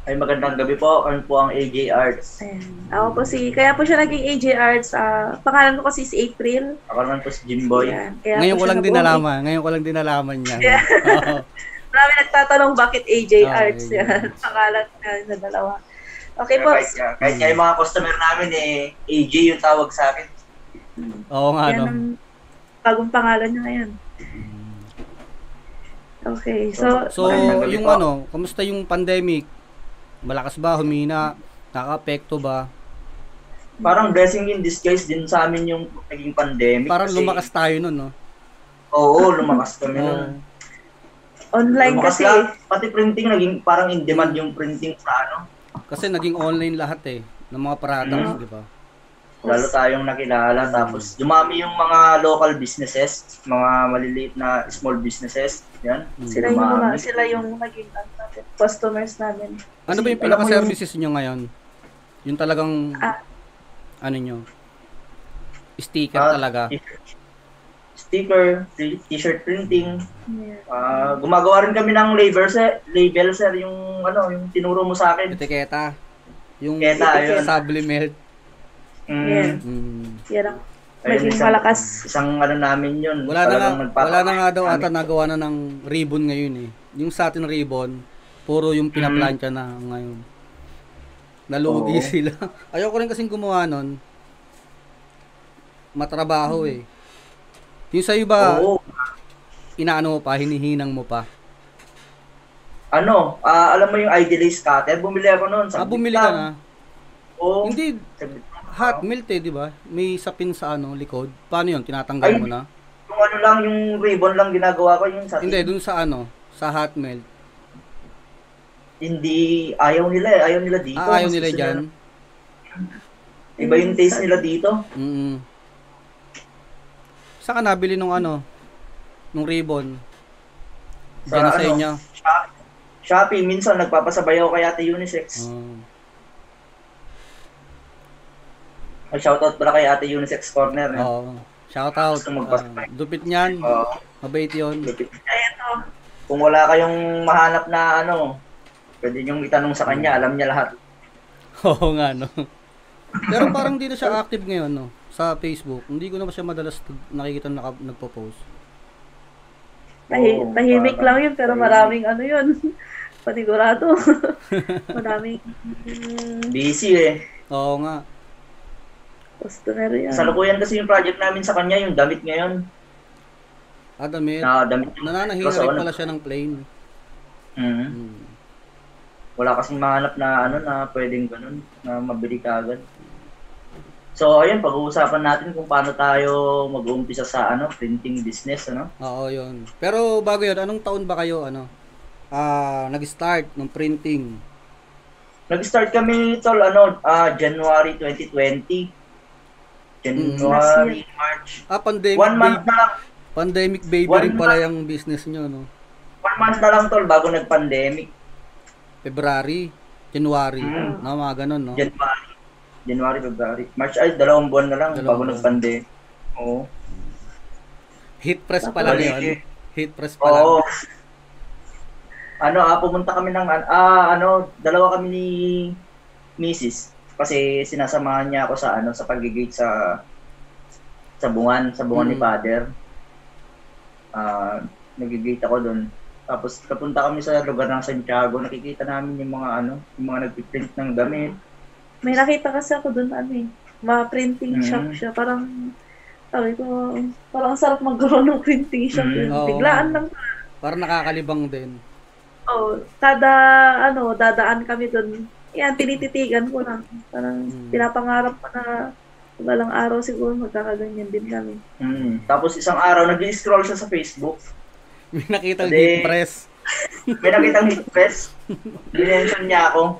Ay magandang gabi po. Kami po ang AJ Arts. Ayan. Ako po si, kaya po siya naging AJ Arts. ah, pangalan ko kasi si April. Ako naman po si Jimboy. Ayan. Kaya Ngayon ko lang din nalaman. Ngayon ko lang din nalaman yan. Yeah. Oo. Marami nagtatanong bakit AJ Ah, Arts. AJ Yan. Pangalan na sa dalawa. Okay Kaya po. kahit, kahit, kahit nga yung mga customer namin eh, AJ yung tawag sa akin. Oo nga, Yan no? ang bagong pangalan niya ngayon. Okay. So, So, Magandang gabi yung po. ano, kamusta yung pandemic? Malakas ba? Humina? Nakaka-apekto ba? Parang blessing in disguise din sa amin yung naging pandemic. Parang kasi- lumakas tayo nun, no? Oo, lumakas kami nun. online Lumakas kasi. lahat. Pati printing, naging parang in demand yung printing sa ano. Kasi naging online lahat eh, ng mga products, Mm. di ba? Lalo tayong nakilala. Tapos dumami yung mga local businesses, mga maliliit na small businesses. Yan. Sila yung, mga, sila yung naging ano, natin, customers namin. Ano ba yung pinaka-services nyo ngayon? Yung talagang, Ah. ano nyo? Sticker Ah, talaga. Sticker, t- t-shirt printing. Yeah. Ah, gumagawa rin kami ng label sir, label sir yung ano, yung tinuro mo sa akin. Etiketa. Yung Etiketa, yun. sublimate. Mm. Yeah. Mm. Yan ang Maging isang- malakas. Isang ano namin yun. Wala na nga, wala na nga daw ata nagawa na ng ribbon ngayon eh. Yung satin ribbon, puro yung pinaplantya na ngayon. Nalugi Oo. sila. Ayoko rin kasing gumawa nun. Matrabaho eh. Yung sa'yo ba, Oo. inaano mo pa, hinihinang mo pa? Ano, ah, alam mo yung Idealist cutter? Bumili ako noon. Ah, bumili ka na. Oo. Hindi. Hot melt eh, di ba? May sapin sa ano, likod. Paano yun? Tinatanggal Ay. mo na? Yung ano lang, yung ribbon lang ginagawa ko, yung sa Hindi, dun sa ano, sa hot melt. Hindi, ayaw nila eh. Ayaw nila dito. Ah, ayaw nila dyan. Iba yung taste nila dito. Mm Saan ka nabili nung ano? Nung ribbon? Sa Diyan na sa ano? inyo? Shopee. Minsan nagpapasabay ako kay Ate Unisex. Oh. Ay, shoutout pala kay Ate Unisex Corner. Eh. Oo. Shout out. Gusto. Ah, dupit niyan. Oo. Mabait yun. Lupit. Ay, ito. Kung wala kayong mahanap na ano, pwede niyong itanong sa kanya, alam niya lahat. Oo nga, no. Pero parang di na siya active ngayon, no. Sa Facebook. Hindi ko na ba siya madalas nakikita na naka- nagpo-post. Tahi, tahimik parang- lang yun, pero maraming ano yun. Panigurado. maraming mm, Busy eh. Oo nga. Customer yan. Salukuyan kasi yung project namin sa kanya, yung damit ngayon. Ah, damit. Na damit. Nananahina Kaso rin ano- pala siya ng plane. Mhm. Hmm. Wala kasing mahanap na ano na pwedeng ganun, na mabili ka agad. So, ayun, pag-uusapan natin kung paano tayo mag-uumpisa sa ano, printing business, ano? Oo, yun. Pero bago yun, anong taon ba kayo, ano? Ah, nag-start ng printing? Nag-start kami, tol, ano, ah, January 2020. January, March. Ah, pandemic One month baby. na lang. Pandemic baby One rin pala yung business nyo, no? One month na lang, tol, bago nag-pandemic. February, January, Mm. no, mga ganun, no? January. January, February. March, ay, dalawang buwan na lang Dalawang bago buwan. nag-pandemic. Oo. Heat press pa lang yun. Heat press pa lang. Oo. Ano, ah, pumunta kami ng, ah, ano, dalawa kami ni Mrs. Kasi sinasamahan niya ako sa, ano, sa pag-gate sa, sa bungan, sa bungan ni Mm. Father. Ah, nag-gate ako doon. Tapos, napunta kami sa lugar ng Santiago, nakikita namin yung mga, ano, yung mga nagpiprint ng damit. May nakita kasi ako dun, ano eh, mga printing Mm. shop siya. Parang, sabi ko, parang sarap magkaroon ng printing shop. Mm. yun. Oo. Biglaan lang. Parang nakakalibang din. Oh, kada, ano, dadaan kami dun. Yan, tinititigan ko lang. Parang, Mm. pinapangarap ko na balang araw siguro magkakaganyan din kami. Mm. Tapos, isang araw, nag-scroll siya sa Facebook. May nakita Hindi. heat press. May nakitang hit press. Dinention niya ako.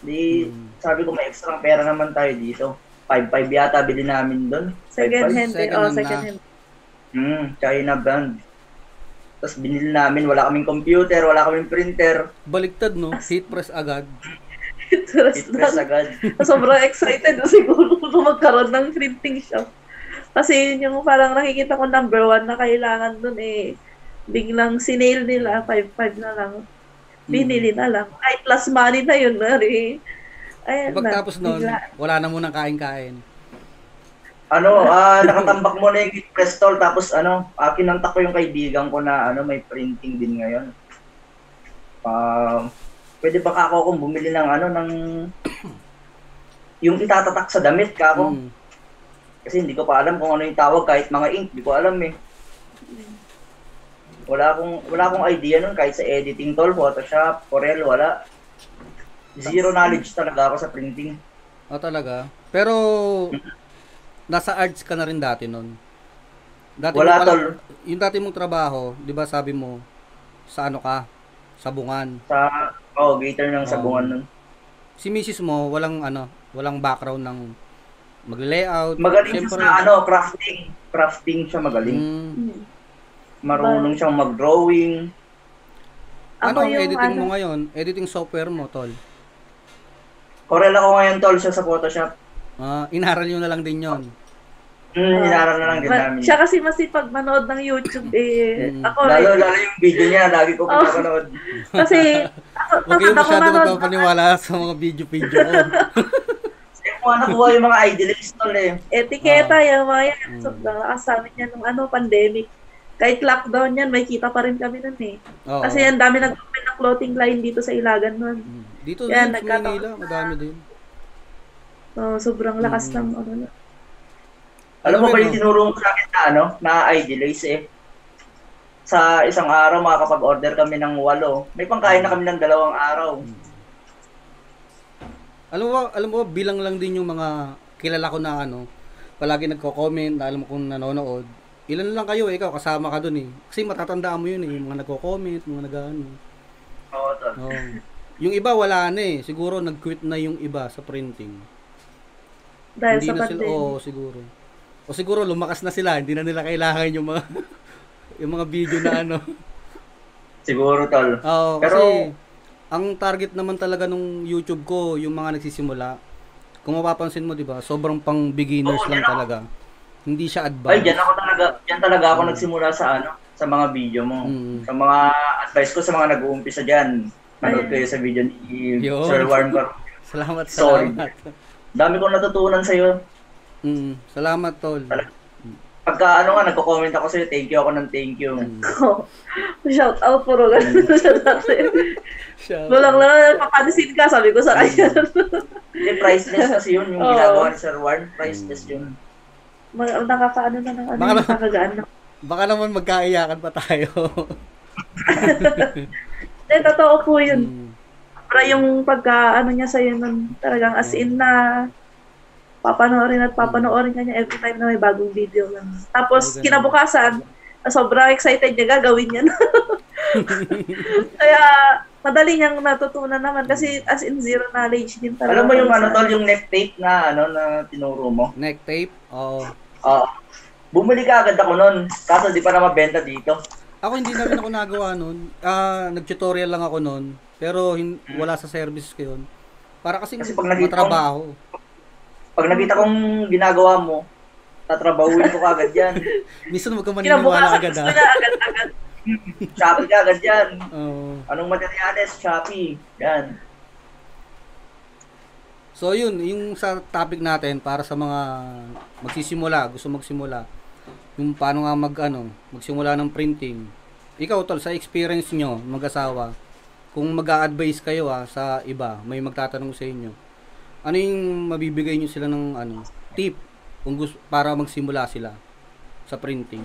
Di, Mm. sabi ko, may extra pera naman tayo dito. 5-5 yata bili namin doon. Second 5-5. hand, eh. Second Oh, second na. hand. Hmm, China brand. Tapos binili namin, wala kaming computer, wala kaming printer. Baliktad, no? Heat press agad. Tapos, Hit press agad. sobrang excited na siguro na magkaroon ng printing shop. Kasi yun yung parang nakikita ko number one na kailangan dun eh, biglang sinail nila, 5-5 na lang. binili na lang. Ay, plus money na yun, Mary. Ayan na. Pagtapos nun, bigla. wala na munang kain-kain. Ano, ah, nakatambak mo na yung prestol, tapos ano, ah, kinontak ko yung kaibigan ko na ano, may printing din ngayon. Ah, pwede ba kako kung bumili ng ano, ng yung itatatak sa damit kako? Mm. Kasi hindi ko pa alam kung ano yung tawag kahit mga ink, hindi ko alam eh. Wala akong wala akong idea nun kahit sa editing tol, Photoshop, Corel, wala. Zero knowledge talaga ako sa printing. O Ah, talaga. Pero, nasa arts ka na rin dati nun. Dati Wala, tol. Yung dati mong trabaho, di ba sabi mo, sa ano ka? Sa bungan. Sa oh, gator ng Oo. sabungan nun. Si misis mo, walang ano, walang background ng mag-layout. Magaling siya sa ano, crafting. Crafting siya magaling. mm. Marunong siyang mag-drawing. ano ang yung editing ano- mo ngayon? Editing software mo, tol? Corel ako ngayon tol siya sa Photoshop. Ah, inaral nyo na lang din yon. Hmm, Ah. inaral na lang din Ma- namin. siya kasi masipag manood ng YouTube eh. Mm. Ako Lalo, eh. lalo yung video niya, lagi ko Oh. pinapanood. Kasi ako, Huwag kayo ako masyado manood. magpapaniwala sa mga video-video ko. Kasi kung nakuha yung mga idealists tol eh. Etiketa yung mga yan. Mm. So, lakas sa amin yan nung ano, pandemic. Kahit lockdown yan, may kita pa rin kami nun eh. Oo. Kasi yan, dami nag-open ng clothing line dito sa Ilagan nun. Mm. Dito Yan, din sa Manila, madami din. So, sobrang lakas Mm. ng ano na. Alam mo ba yun, yung tinuro mo sa akin na ano, na idealize eh. Sa isang araw, makakapag-order kami ng walo. May pangkain na kami ng dalawang araw. Alam mo, alam mo, bilang lang din yung mga kilala ko na ano, palagi nagko-comment, na alam mo kung nanonood. Ilan lang kayo, ikaw, kasama ka dun eh. Kasi matatandaan mo yun eh, yung mga nagko-comment, mga nag-ano. Oo, tol. Oo. Yung iba wala na eh. Siguro nag-quit na yung iba sa printing. Dahil hindi sa na sila, pandemic. oo, siguro. O siguro lumakas na sila, hindi na nila kailangan yung mga yung mga video na ano. Siguro, tol. Oo, Pero- kasi ang target naman talaga nung YouTube ko, yung mga nagsisimula. Kung mapapansin mo, 'di ba? Sobrang pang beginners Oo, lang yan ako. talaga. Hindi siya Ay, advanced. dyan ako talaga, dyan talaga ako Mm. nagsimula sa ano, sa mga video mo. Mm. Sa mga advice ko sa mga nag-uumpisa dyan. Manood Ayun. kayo sa video ni Yun. Sir Warren Car. Salamat, Sorry. salamat. Dami kong natutunan sa'yo. Mm, salamat, tol. Pagka ano nga, nagko-comment ako sa'yo, thank you ako ng thank you. Mm. Shout out puro ganun siya dati. Siya- Walang lang, papansin ka, sabi ko sa kanya. Hindi, priceless kasi yun, yung ginagawa ni Sir Warren, priceless yun. Mga- Nakakaano na ng ano, Baka naman- nakakagaan na. Baka naman magkaiyakan pa tayo. Eh, totoo po yun. Mm. Pero yung pagka, ano niya sa'yo nun, talagang as in na papanoorin at papanoorin ka niya every time na may bagong video lang. Tapos, ganun. kinabukasan, sobrang excited niya, gagawin niya na. Kaya, madali niyang natutunan naman kasi as in zero knowledge din talaga. Alam mo yung ano tol, yung neck tape na ano na tinuro mo? Neck tape? Oo. Oo. bumili ka agad ako nun. Kaso di pa na mabenta dito. Ako hindi na rin ako nagawa nun. Ah, nag-tutorial lang ako nun. Pero hin- wala sa service ko yun. Para kasi, Kasi pag nakita matrabaho. Pag nakita kong ginagawa mo, tatrabahuin ko kagad yan. Minsan huwag ka maniniwala agad gusto ah. agad-agad. Shopee ka agad yan. Oo. Anong materyales? Shopee. Yan. So yun, yung sa topic natin para sa mga magsisimula, gusto magsimula. Yung paano nga mag ano, magsimula ng printing. Ikaw tol sa experience nyo, mag-asawa, kung mag-a-advise kayo ah, sa iba, may magtatanong sa inyo. Ano yung mabibigay nyo sila ng ano, tip kung gusto para magsimula sila sa printing.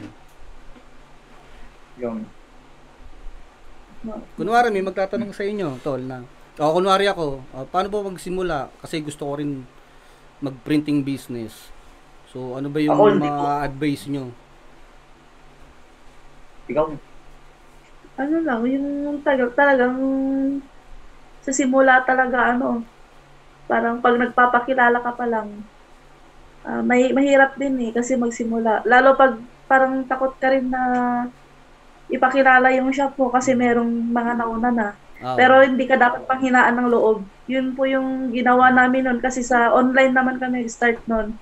Yung. Kunwari may magtatanong sa inyo, tol na. O kunwari ako, ah, paano ba magsimula? Kasi gusto ko rin mag-printing business. So ano ba yung Ako, mga ko- advice nyo? Ikaw. ano lang, yung tagal, talagang sa simula talaga, ano, parang pag nagpapakilala ka pa lang, ah, may, mahirap din eh, kasi magsimula. Lalo pag parang takot ka rin na ipakilala yung shop mo kasi merong mga nauna na. Ah, Pero hindi ka dapat panghinaan ng loob. Yun po yung ginawa namin nun kasi sa online naman kami start nun.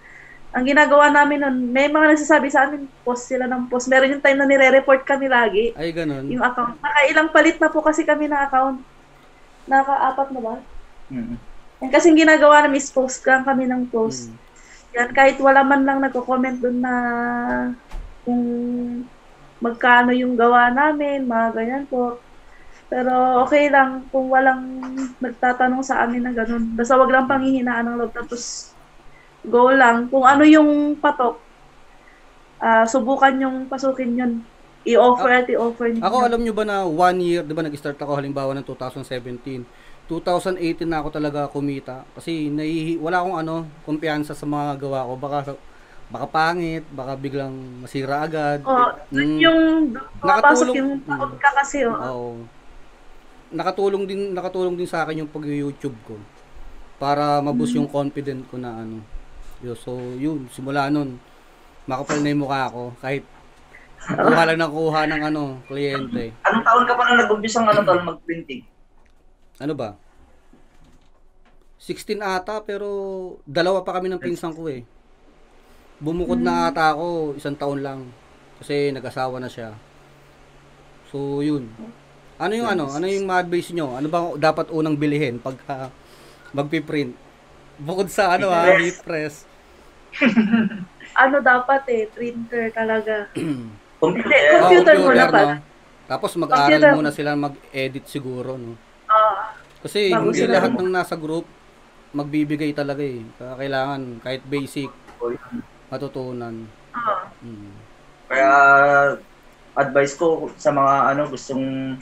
Ang ginagawa namin nun, may mga nagsasabi sa amin, post sila ng post. Meron yung time na nire-report kami lagi ay ganun. yung account. Nakailang palit na po kasi kami ng account. Nakaka-apat na ba? Mm. Yan kasing ginagawa namin is post lang kami ng post. Mm. Yan, kahit wala man lang nagko-comment doon na kung magkano yung gawa namin, mga ganyan po. Pero okay lang kung walang nagtatanong sa amin na ganun. Basta wag lang panghihinaan ng loob. Tapos go lang. Kung ano yung patok, ah, subukan yung pasukin yun. I-offer at i-offer niyo. Ako alam nyo ba na one year, di ba nag-start ako halimbawa ng 2017. 2018 na ako talaga kumita kasi naihi, wala akong ano, kumpiyansa sa mga gawa ko. Baka baka pangit, baka biglang masira agad. Oh, Mm. yung Nakatulong- yung takot ka kasi. Oh. Oo. Nakatulong din nakatulong din sa akin yung pag-YouTube ko para maboost yung confident ko na ano. Yo, so yun, simula nun makapal na yung mukha ko kahit kuha lang ng kuha ng ano, kliyente. Anong taon ka pa na nag-umpisang ano tol mag-printing? Ano ba? 16 ata pero dalawa pa kami ng pinsan ko eh. Bumukod na ata ako isang taon lang kasi nag-asawa na siya. So yun. Ano yung ano? Ano yung ma-advise nyo? Ano ba dapat unang bilihin pagka magpiprint? Bukod sa ano ha, Press. heat press. Ano dapat eh, printer talaga. Computer. Hindi, Computer muna pa. no? Tapos mag-aral Computer. muna sila mag-edit siguro, no? Kasi Bago hindi sila- lahat ng nasa group magbibigay talaga eh. Kaya kailangan kahit basic matutunan. ah. Mm. Kaya advice ko sa mga ano gustong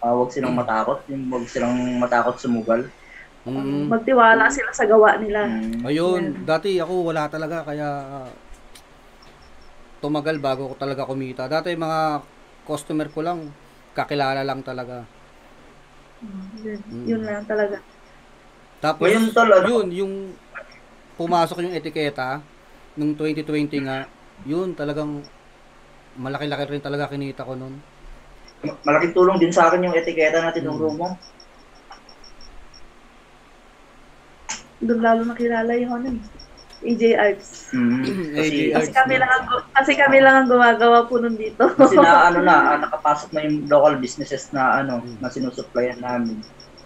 ah, wag silang matakot, yung wag silang matakot sumugal. Mm. magtiwala sila sa gawa nila. Mm. Ayun, dati ako wala talaga kaya ah, tumagal bago ko talaga kumita. Dati mga customer ko lang kakilala lang talaga. Yun, Mm. yun lang talaga. Tapos Ngayon, tol, ano? yun yung pumasok yung etiketa nung 2020 nga, yun talagang malaki-laki rin talaga kinita ko nun. Malaking tulong din sa akin yung etiketa na tinuro mo. Doon lalo nakilala yung ano eh, AJ Arts. Mm. AJ Kasi, Arts. Kasi kami lang ang, kasi kami lang ang gumagawa po nun dito. kasi na ano na, ah, nakapasok na yung local businesses na ano, na sinusuplayan namin.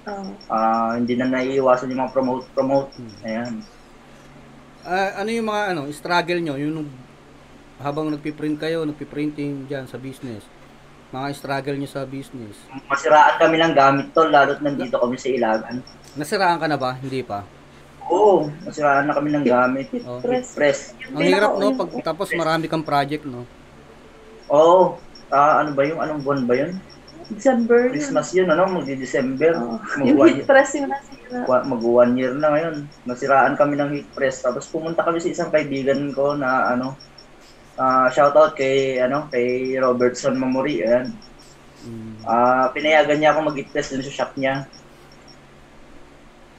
Ah, Ah, hindi na naiiwasan yung mga promote promote. Hmm. Ayan. Ah, ano yung mga ano, struggle nyo, yung nung- habang nagpiprint kayo, nagpiprinting dyan sa business, mga struggle nyo sa business. Masiraan kami ng gamit tol, lalo't nandito kami sa Ilagan. Nasiraan ka na ba? Hindi pa. Oo, masiraan na kami ng gamit. Oh. press. Press. Ang hirap no, pag tapos marami kang project no. Oo. Ah, ano ba yung anong buwan ba yun? December yun. Christmas yun, ano? Magdi-December. Oo. Mag yung heat press yung nasira. mag one year na ngayon. Nasiraan kami ng heat press. Tapos pumunta kami sa isang kaibigan ko na ano, ah shoutout kay ano kay Robertson Mamori. Ayan. Mm. Ah, pinayagan niya ako mag-heat press dun sa shop niya.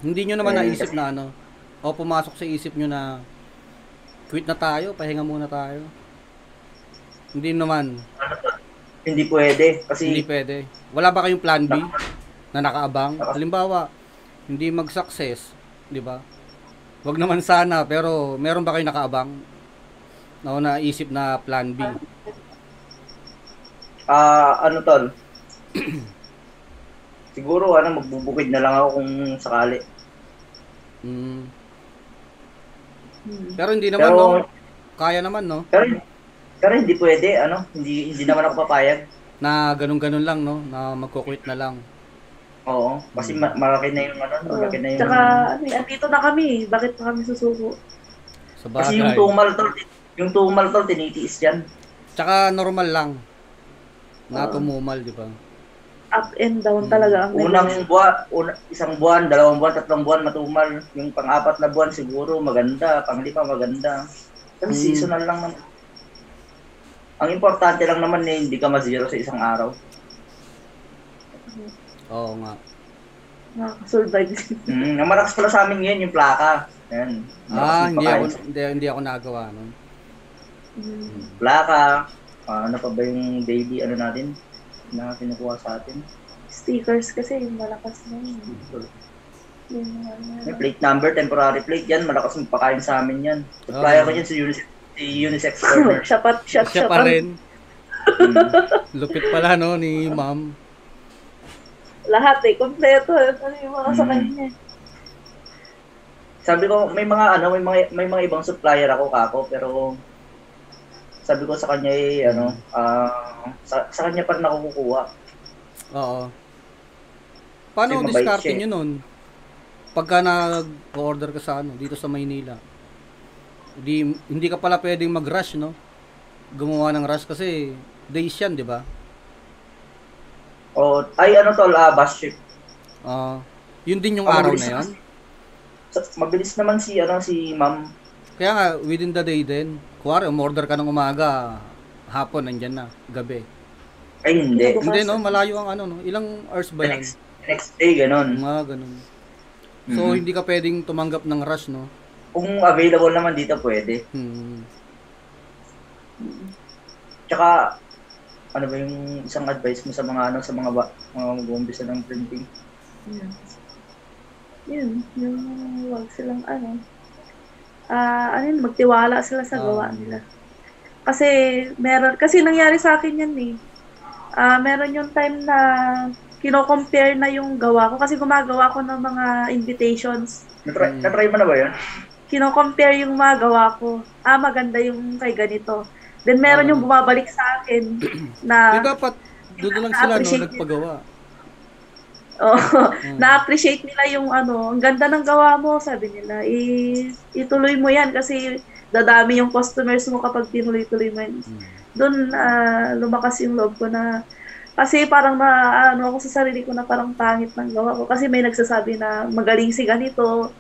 Hindi nyo naman Eh, naisip na ano, o pumasok sa isip nyo na quit na tayo, pahinga muna tayo. Hindi naman, Hindi pwede kasi hindi pwede. Wala ba kayong plan B na nakaabang? Halimbawa, hindi mag-success, di ba? Wag naman sana, pero meron ba kayong nakaabang? Na naisip na plan B? ah ano tol. Siguro ano magbubukid na lang ako kung sakali. Mm. Hmm. Pero hindi naman, Pero no? Kaya naman, no? pero, pero hindi pwede ano, hindi hindi naman ako papayag. Na ganun-ganun lang, no? Na magko-quit na lang. Oo, kasi ma- malaki na yung ano, malaki na yung Tsaka, andito na kami. Bakit pa kami susuko? Sa Kasi yung bagay. tumal tol, yung tumal tol tinitiis yan. Tsaka normal lang. Na tumumal, di ba? Up and down talaga ang Unang buwan, una, isang buwan, dalawang buwan, tatlong buwan matumal. Yung pang-apat na buwan siguro maganda, pang-lima maganda. Kasi Hmm. seasonal lang naman. Ang importante lang naman eh, hindi ka ma-zero sa isang araw. Oo nga. Nakakasurvive. Mm, ang malakas pala sa amin ngayon yung plaka. Ayan. Ah, hindi ako, hindi, hindi ako nagawa nun. Hmm. Plaka. Ah, ano pa ba yung daily ano natin na kinukuha sa atin? Stickers kasi, malakas na yun. Yung mga May ano. plate number, temporary plate yan. Malakas yung pakain sa amin yan. Supplier Oo. ko yan sa unisex, si unisex corner. Siya pa, siya, Siya siya pa rin. Mm. Lupit pala, no, ni ma'am. lahat eh, kompleto. Ano yung mga sa Mm. kanya. Sabi ko, may mga ano, may mga may mga ibang supplier ako kako, pero sabi ko sa kanya eh, ano, ah, sa, sa kanya pa rin ako kukuha. Oo. Paano diskarte eh. nyo nun? Pagka nag-order ka sa ano, dito sa Maynila. Hindi, hindi ka pala pwedeng mag-rush, no? Gumawa ng rush kasi days yan, di ba? O, ay ano tol, ah, bus ship. Ah, yun din yung Oh, araw na. Sa- Mabilis naman si, ano, si ma'am. Kaya nga, within the day din. Kuwari, umorder ka ng umaga, hapon, nandyan na, gabi. Ay, hindi. Hindi, no? Malayo ang ano, no? Ilang hours ba yan? next, the next day, ganun. Mga ganun. So, Mhm. hindi ka pwedeng tumanggap ng rush, no? Kung available naman dito, pwede. Hmm. Tsaka, ano ba yung isang advice mo sa mga ano sa mga ba, mga mag-uumpisa ng printing? Yun. Yun, yung wag silang ano. Ah, ano yun, magtiwala sila sa gawa Ah. nila. Kasi meron kasi nangyari sa akin yan eh. Ah, meron yung time na kino-compare na yung gawa ko kasi gumagawa ko ng mga invitations. Na-try, Mm. na-try mo na ba yun? Kino-compare yung mga gawa ko. Ah, maganda yung kay ganito. Then meron Ah. yung bumabalik sa akin Di na dapat, doon na lang sila, no? Nagpagawa. Oh, Hmm. na-appreciate nila yung ano, ang ganda ng gawa mo, sabi nila. I, ituloy mo yan kasi dadami yung customers mo kapag tinuloy-tuloy mo yan. Hmm. Doon ah, lumakas yung loob ko na kasi parang na ano ako sa sarili ko na parang pangit ng gawa ko kasi may nagsasabi na magaling si ganito,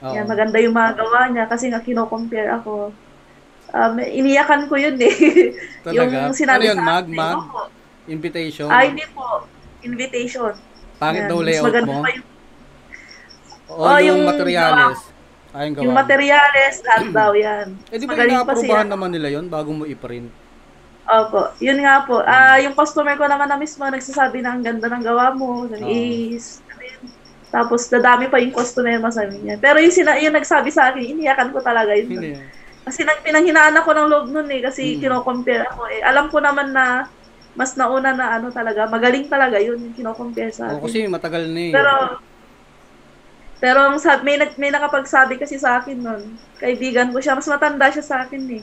Oo. yan, maganda yung mga gawa niya kasi nga kino-compare ako. Um, iniyakan ko yun eh. Talaga? yung sinabi ano yun, mag, mag? Invitation? Ah, hindi po. Invitation. Pangit daw layout mo? O Oh, yung, yung materials? Ay, yung gawa. Yung materyales, lahat daw yan. eh, di ba siya. naman nila yon bago mo i-print? Opo, yun nga po. Ah, yung customer ko naman na mismo nagsasabi na ang ganda ng gawa mo, ng Oo. is, ano yun. tapos dadami pa yung customer mo sabi niya. Pero yung, sina, yung nagsabi sa akin, iniyakan ko talaga yun. Hindi. Kasi nang pinanghinaan ako ng loob nun eh, kasi Mm. kino-compare ako eh. Alam ko naman na mas nauna na ano talaga, magaling talaga yun yung kino-compare sa Oo, akin. kasi matagal na eh. Pero pero ang sabi, may, may nakapagsabi kasi sa akin nun, kaibigan ko siya, mas matanda siya sa akin eh.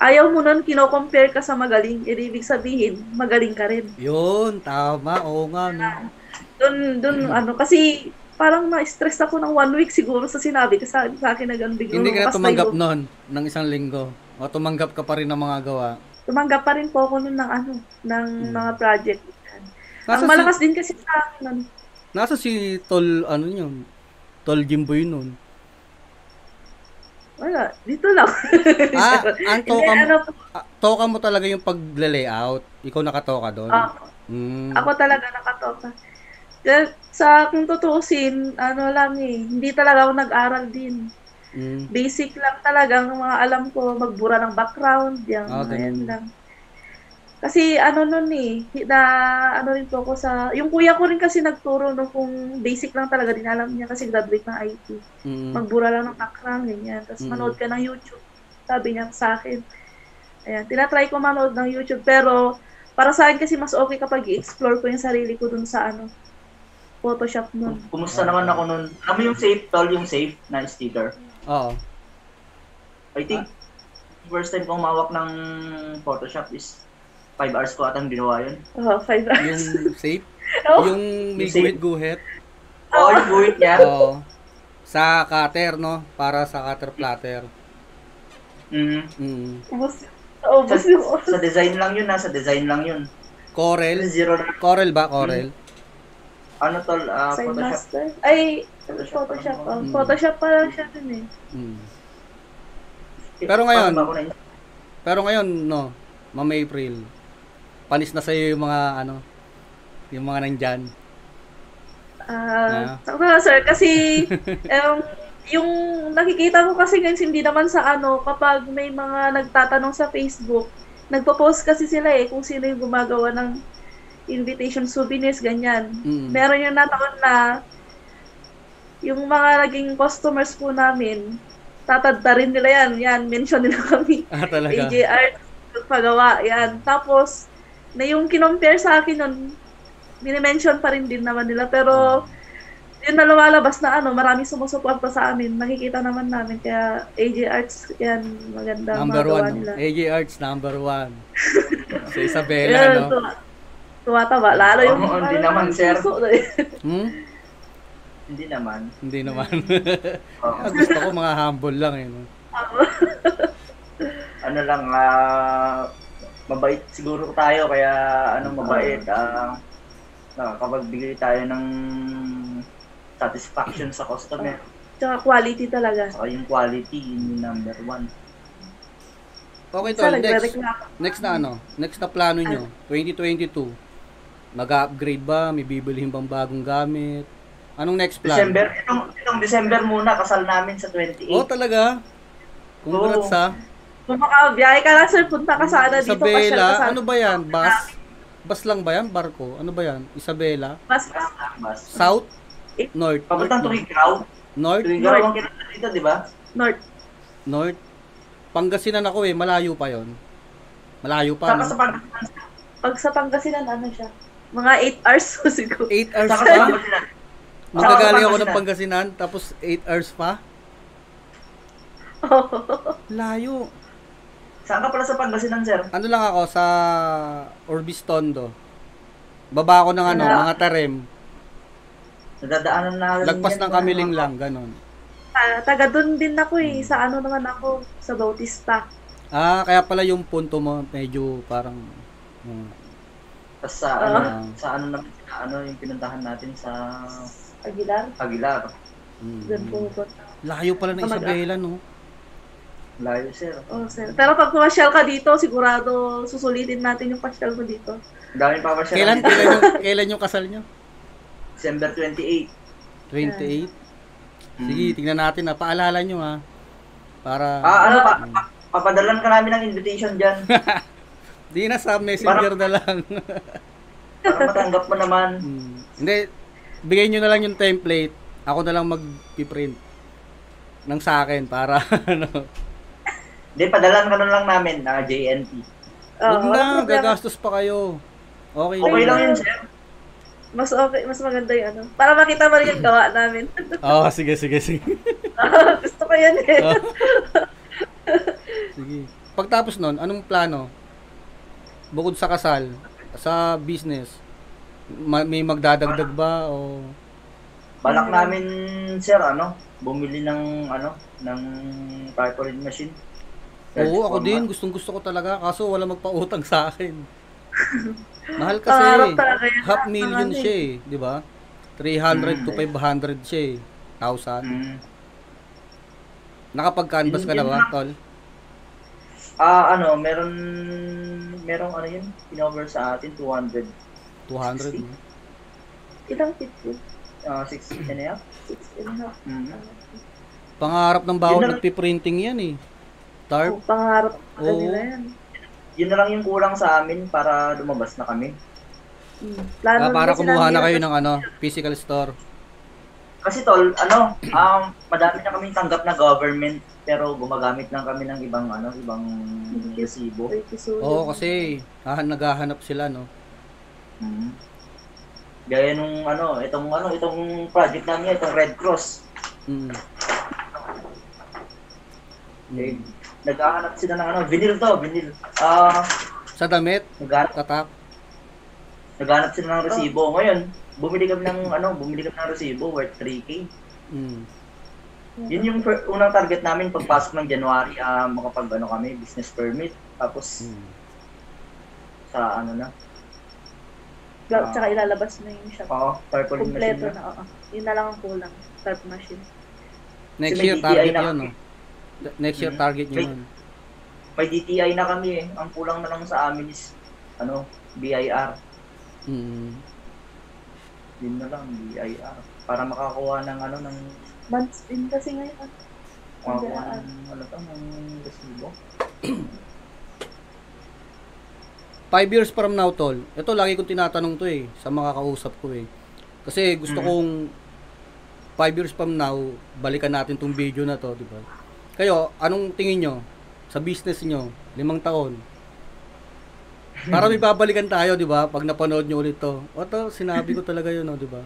Ayaw mo nun, kino-compare ka sa magaling. Eh, ibig sabihin, magaling ka rin. Yun, tama. Oo nga, no. Dun, dun, ano, kasi parang na-stress ako ng one week siguro sa sinabi ko sa, sa akin na ganun bigla. Hindi ka na tumanggap nun ng isang linggo. O tumanggap ka pa rin ng mga gawa. Tumanggap pa rin po ako nun ng ano, ng Hmm. mga project. Nasa Ang malakas din kasi sa akin si, nasa si Tol, ano yun? Tol Jimboy nun. Wala, dito lang. Ah, ang toka mo, ano ah, toka mo talaga yung pag-layout. Ikaw nakatoka doon. ah, Mm. Ako talaga nakatoka. Sa kung tutusin, ano lang eh, hindi talaga ako nag-aral din. Mm. Basic lang talaga ang mga alam ko, magbura ng background, yan, Ah, mga ganun. yan lang. Kasi ano nun eh, na ano rin po ako sa, yung kuya ko rin kasi nagturo no kung basic lang talaga din alam niya kasi graduate ng IT. Mm. Magbura lang ng background, ganyan. Tapos Mm. manood ka ng YouTube. Sabi niya sa akin. Ayan, tinatry ko manood ng YouTube pero para sa akin kasi mas okay kapag i-explore ko yung sarili ko dun sa ano, Photoshop nun. Kumusta naman ako nun? Alam mo yung safe, tol, yung safe na sticker? Oo. I think, first time kong mawak ng Photoshop is 5 hours ko atang ginawa yun. Oh, five hours. Yung safe, Oh, yung may guhit-guhit. Oo, yung guhit niya. Oo. Sa cutter, no? Para sa cutter platter. Mhm. Mm. ubos. Ubos Sa, yung sa design lang yun, nasa design lang yun. Corel? Zero. Corel ba? Corel? Ano tol, ah, Sign Photoshop. Master. Ay, Photoshop Photoshop. pa Oh, Mm. Photoshop pa lang siya dun eh. Mm. Pero ngayon- Pero ngayon, no, Ma'am April, panis na sa'yo yung mga, ano, yung mga nandyan. Ah, sakto na sir kasi um, yung nakikita ko kasi guys hindi naman sa ano kapag may mga nagtatanong sa Facebook, nagpo-post kasi sila eh kung sino yung gumagawa ng invitation souvenirs ganyan. Mm. Meron yung nataon na yung mga naging customers po namin, tatadta rin nila yan. Yan, mention nila kami. Ah, talaga? AJ Art, pagawa, yan. Tapos, na yung kinompare sa akin nun, minimension pa rin din naman nila. Pero, yun na lumalabas na ano, maraming sumusuporta sa amin. Nakikita naman namin. Kaya, AJ Arts, yan, maganda Number one. nila. AJ Arts, number one. sa Isabela, Yan, no? tuwa- tuwatawa. Lalo yung... Oo, hindi ano, naman, sir. suso. Hmm? Hindi naman. Hindi naman. Oo. Ah, Gusto ko mga humble lang eh. No? ano lang, ah, mabait siguro tayo, kaya ano, mabait. ah nakakapagbigay tayo ng satisfaction sa customer. Tsaka quality talaga. Saka yung quality, yun yung number one. Okay, tol. Next. Next na ano? Next na plano nyo? 2022. Mag-upgrade ba? May bibilihin bang bagong gamit? Anong next plan? December, itong, itong December muna, kasal namin sa 28. Oh, talaga? Congrats Oo. ha. Kung makabiyahe ka lang, sir, punta ka sana dito. ka Isabela, sana. ano ba yan? Bus? Bus lang ba yan? Barko? Ano ba yan? Isabela? Mas, Mas. South? North? Papuntang North? Tugigaw. North? Tugigaw ang kinanta dito, di ba? north. North? Pangasinan ako eh. Malayo pa yon. Malayo pa, Saka sa no? Pangasinan. Pag sa Pangasinan, ano siya? Mga 8 hours siguro. 8 hours Saka pa? Magagaling ako ng Pangasinan. Tapos 8 hours pa? Layo. Saan ka pala sa Pangasinan, sir? Ano lang ako sa Orbis Tondo. Baba ako ng ano, mga tarem. Nadadaanan na Lagpas ng kamiling lang, ganon. Ah, taga doon din ako eh. Sa ano naman ako, sa Bautista. Ah, kaya pala yung punto mo medyo parang hmm, Tapos sa, Oo. ano, Ah. sa ano naman, ano yung pinuntahan natin sa Aguilar. Aguilar. hmm. Doon pupunta. Layo pala ng Kamag- Isabela, no? Layo, sir. Oh, sir. Pero pag pumasyal ka dito, sigurado susulitin natin yung pasyal mo dito. Daming pa siya. Kailan, kailan, yung, kailan yung kasal nyo? December 28. 28? Mm. Sige, tingnan natin na. Paalala nyo ha. Para, Ah, ano pa, pa- papadalan ka namin ng invitation dyan. di na sa messenger na lang. para matanggap mo naman. Hmm. Hindi, bigay nyo na lang yung template. Ako na lang mag-print ng sa akin para ano. Hindi, padalan ka na lang namin, na JNT. Oh, Huwag na, walang problema. gagastos pa kayo. Okay, Okay lang. yun, sir. Mas okay, mas maganda yung ano. Para makita mo rin yung gawa namin. Oo, sige, sige, sige. Gusto ko yan eh. Oh. sige. Pagtapos nun, anong plano? Bukod sa kasal, sa business, ma- may magdadagdag ba o Balak namin, sir, ano, bumili ng, ano, ng tarpaulin machine. Oo, ako din. Gustong gusto ko talaga. Kaso wala magpautang sa akin. Mahal kasi. Pangarap talaga yan. Half million Pangarap siya eh. Di ba? 300 to Mm. 500 siya eh. 1,000. Mm. Nakapag-canvas ka na ba, tol? Ah, ano, meron, merong ano yun, pinover sa atin, 200, 200. no? Ilang feet yun? uh, 6 and a half. Six and a half. Mm. Pangarap ng bawat nagpiprinting yan eh. Tarp. Oh, pangarap pa Oo. nila yan. Yun na lang yung kulang sa amin para lumabas na kami. Hmm. Plano Ah, para kumuha na kayo ng ano, physical store. Kasi tol, ano, um, madami na kami tanggap na government pero gumagamit lang kami ng ibang ano, ibang resibo. Pretty soon. Oo, kasi ah, naghahanap sila, no? Mm. Gaya nung ano, itong ano, itong project namin, itong Red Cross. Mm. Eh, naghahanap sila ng ano, vinyl to, vinyl. Ah, Sa damit, naghahanap, tatak. naghahanap sila ng resibo. Ngayon, bumili kami ng ano, bumili kami ng resibo worth 3K. Mm. Yun yung fir- unang target namin pagpasok ng January, ah, makapag ano kami, business permit. Tapos Mm. sa ano na, Gal- Tsaka ilalabas na yung shop. oo, tarpaulin machine Kompleto na. na, oo. Yun na lang ang kulang. Tarp machine. Next may year, target na yun, no? Next year, Mhm. target nyo May- yun. May DTI na kami eh. Ang kulang na lang sa amin is ano, BIR. Mm. Yun na lang, BIR. Para makakuha ng ano, ng Months din kasi ngayon. ah. makakuha ng ano to, ng resibo. Five years from now, tol. Ito, lagi kong tinatanong to eh, sa mga kausap ko eh. Kasi gusto Mhm. kong five years from now, balikan natin tong video na to, di ba? Kayo, anong tingin nyo sa business nyo, limang taon? Para may babalikan tayo, di ba? Pag napanood nyo ulit to. O to, sinabi ko talaga yun, no, di ba?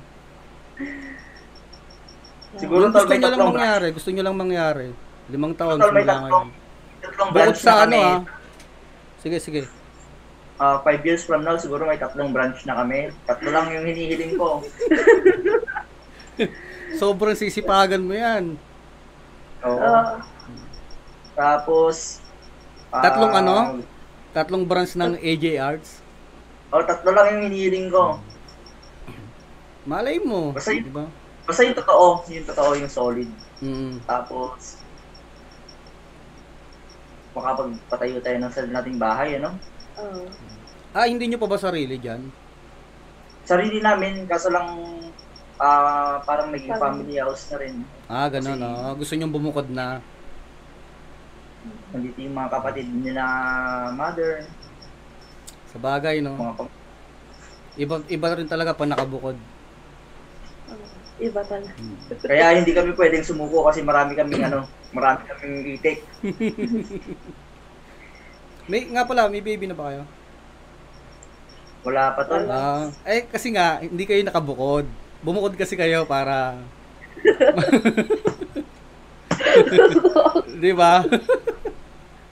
Siguro gusto nyo lang mangyari, gusto nyo lang mangyari. Limang taon, simula ngayon. Bukod sa ano, kami. ah. Sige, sige. Ah, five years from now, siguro may tatlong branch na kami. Tatlo lang yung hinihiling ko. Sobrang sisipagan mo yan. Oo. Oo. Tapos, ah, Tatlong ano? Tatlong branch ng AJ Arts. Oh, tatlo lang yung hinihiling ko. Malay mo, Basta yun- di ba? Basta yung totoo, yung totoo, yung solid. Mm. Tapos, makapagpatayo tayo ng sarili nating bahay, ano? Oo. Ah, hindi nyo pa ba sarili dyan? Sarili namin, kaso lang, ah parang naging Parang- family house na rin. Ah, ganun, Kasi- oh. Gusto nyo bumukod na. Nandito yung mga kapatid nila mother, Sa bagay, no? mga pam- Iba, iba rin talaga pag nakabukod. Oo. Iba talaga. Kaya hindi kami pwedeng sumuko kasi marami kaming ano, marami kaming itik. May, nga pala, may baby na ba kayo? Wala pa to. Wala. Ah, eh, kasi nga, hindi kayo nakabukod. Bumukod kasi kayo para... Di ba?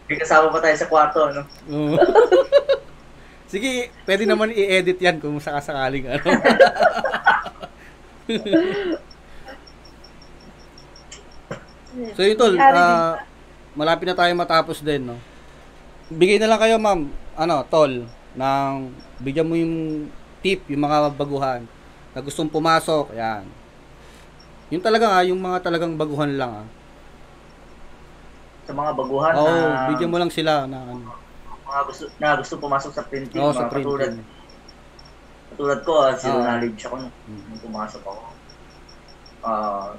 May kasama pa tayo sa kwarto, no? Oo. Sige, pwede naman i-edit yan kung sakasakaling ano. so yun tol, ah, malapit na tayo matapos din, no? Bigay na lang kayo, ma'am, ano, tol, ng bigyan mo yung tip, yung mga baguhan na gustong pumasok, yan. Yung talaga nga, yung mga talagang baguhan lang, ah. Sa mga baguhan Oo, na bigyan mo lang sila na ano. mga gusto na gusto pumasok sa printing, Oo, mga sa katulad printing. katulad ko, ah, zero Oo. knowledge ako nung, Mm. nung pumasok ako. Ah,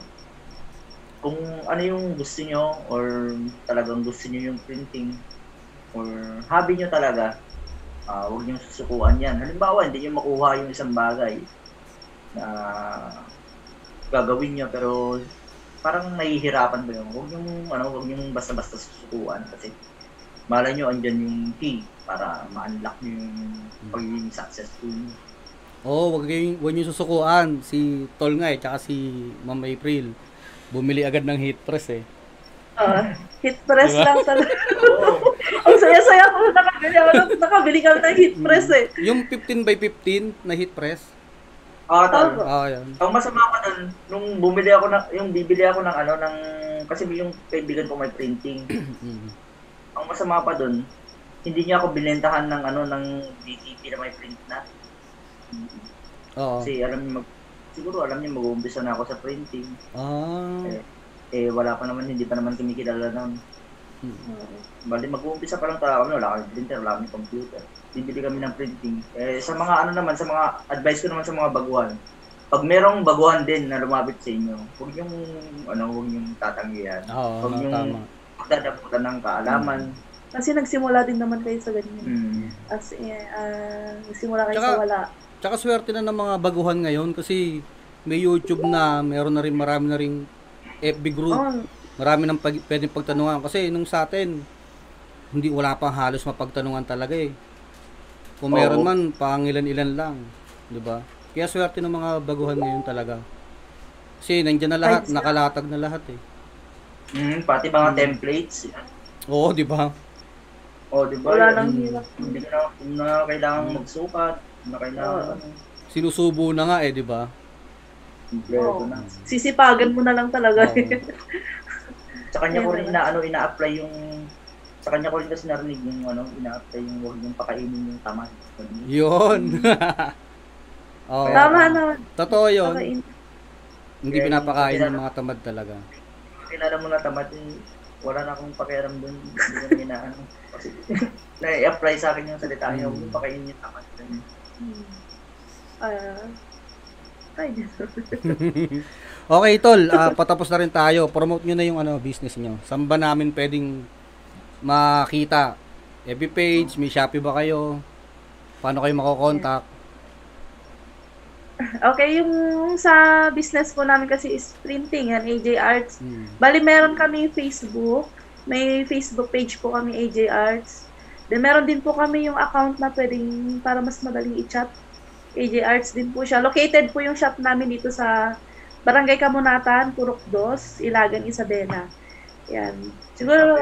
kung ano yung gusto nyo or talagang gusto nyo yung printing or hobby nyo talaga, ah huwag nyo susukuan yan. Halimbawa, hindi nyo makuha yung isang bagay na gagawin nyo pero parang nahihirapan ba yun? Huwag yung ano, huwag yung basta-basta susukuan kasi malay nyo andyan yung key para ma-unlock nyo yung pagiging successful nyo. Oo, wag kayong wag niyo susukuan si Tol nga eh, tsaka si Ma'am April. Bumili agad ng heat press eh. Oo. hit press Diba? lang talaga. Saya-saya ko nakabili ako. Nakabili kami ng hit press eh. Yung 15 by 15 na heat press. Ah, tol. Opo. Oo, yan. Ang masama pa doon, nung bumili ako ng, yung bibili ako ng ano, ng, kasi yung kaibigan ko may printing. Mm. Ang masama pa doon, hindi niya ako binentahan ng ano, ng DTP na may print na. Oo. Kasi alam niya mag, siguro alam niya mag-uumpisa na ako sa printing. Ah. Eh, wala pa naman, hindi pa naman kumikilala nun. Mm. Oo. Bali, mag-uumpisa pa lang tayo kami, wala kami printer, wala kami computer. Bibili kami ng printing. Eh, sa mga ano naman, sa mga advice ko naman sa mga baguhan, pag merong baguhan din na lumapit sa inyo, huwag yung, ano, huwag yung tatanggihan. Oo, Huwag no, yung tama. magdadaputan ng kaalaman. Kasi nagsimula din naman kayo sa ganyan. Mm. As in, ah, nagsimula kayo Tsaka- sa wala. Tsaka swerte na ng mga baguhan ngayon kasi may YouTube na, meron na rin marami na rin FB group. Oo. Marami nang pag, pwedeng pagtanungan kasi nung sa atin hindi wala pang halos mapagtanungan talaga eh. Kung meron Oo. man pangilan-ilan lang, 'di ba? Kaya swerte ng mga baguhan ngayon talaga. Kasi nandiyan na lahat, nakalatag na lahat eh. Mm, pati mga Mm. templates. Oo, 'di ba? O, di ba? Wala Yun, nang hirap. Hindi na, na kailangan magsukat, kung na kailangan, Oo. ano, Sinusubo na nga eh, 'di ba? kompleto Oo. na. Sisipagan mo na lang talaga. Oo. Sa kanya ko rin ina, ano, ina-apply yung, sa kanya ko rin kasi narinig yung, ano, ina-apply yung huwag yung pakainin yung tamad. Yun. Oo. Tama naman. Totoo 'yun. Pakain. Hindi pinapakain yung- ng mga tamad talaga. Kilala mo na tamad, eh, wala na akong pakialam dun. Hindi ko na inaano. Kasi, na-apply sa akin yung salita niya, yung pakainin yung tamad. Hmm. Ah. ay, Okay, tol, ah, patapos na rin tayo. Promote nyo na yung ano, business nyo. Saan ba namin pwedeng makita? FB page, may Shopee ba kayo? Paano kayo makokontak? Okay, yung sa business po namin kasi is printing, yan, AJ Arts. Hmm. Bali, meron kami Facebook. May Facebook page po kami, AJ Arts. Then meron din po kami yung account na pwedeng para mas madaling i-chat. AJ Arts din po siya. Located po yung shop namin dito sa Barangay Kamunatan, Purok 2, Ilagan, Isabela. Yan. Siguro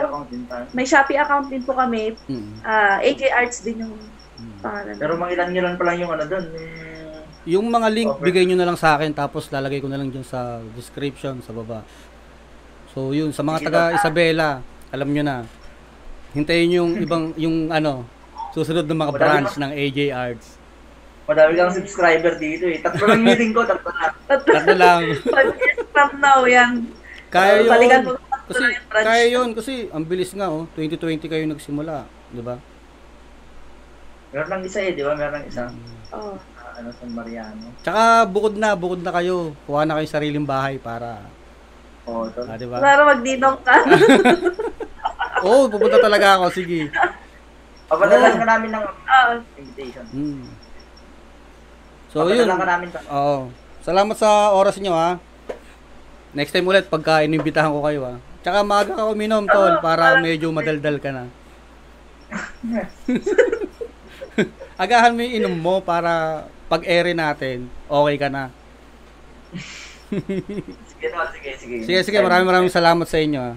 may Shopee account din po kami. Mm. Ah, AJ Arts din yung Mm. pangalan. Pero mangilan-ngilan pa lang yung ano doon. yung- Yung mga link, Offer. bigay nyo na lang sa akin tapos lalagay ko na lang dyan sa description sa baba. So yun, sa mga Sige, taga. Isabela, alam nyo na. Hintayin nyo yung ibang, yung ano, susunod ng mga branch ng AJ Arts. Madami kang subscriber dito eh. Tatlo lang meeting ko, tatlo na. Tatlo lang. Pag from now, yan. Kaya yun. Balikan mo Kasi, kaya yun. Kasi, ang bilis nga, oh. 2020 kayo nagsimula. Di ba? Meron lang isa eh, di ba? Meron lang isa. Oh. Ah, ano, San Mariano. Tsaka, bukod na, bukod na kayo. Kuha na kayo sariling bahay para, Oo, to. ah, di ba? Para magdinong ka. Oo, oh, pupunta talaga ako. Sige. Papadalan ka namin ng Ah, invitation. Mm. So, yun. Papadalan ka namin. Oo. Salamat sa oras nyo, ha. Next time ulit, pagka inimbitahan ko kayo, ha. Tsaka maaga ka uminom, tol, para medyo madaldal ka na. Agahan mo yung inom mo para pag ere natin, okay ka na. Sige, no, sige, sige. Sige, sige, maraming maraming salamat sa inyo, ha.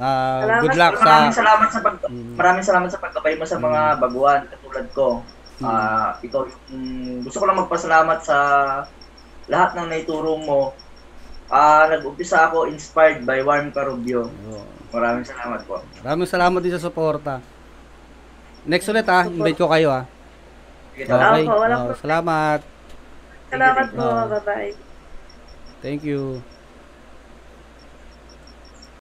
Ah, Salamat. good luck Maraming sa... salamat sa pag Mm. maraming salamat sa pagkabay mo sa mga baguhan katulad ko. Mm. Ah, ikaw yung gusto ko lang magpasalamat sa lahat ng naituro mo. Ah, nag-umpisa ako inspired by Warm Carubio. Maraming salamat po. Maraming salamat din sa suporta. Next ulit, ha. Invite ko kayo, tama. Okay. Oo, problema. salamat. salamat po. Bye-bye. Thank you.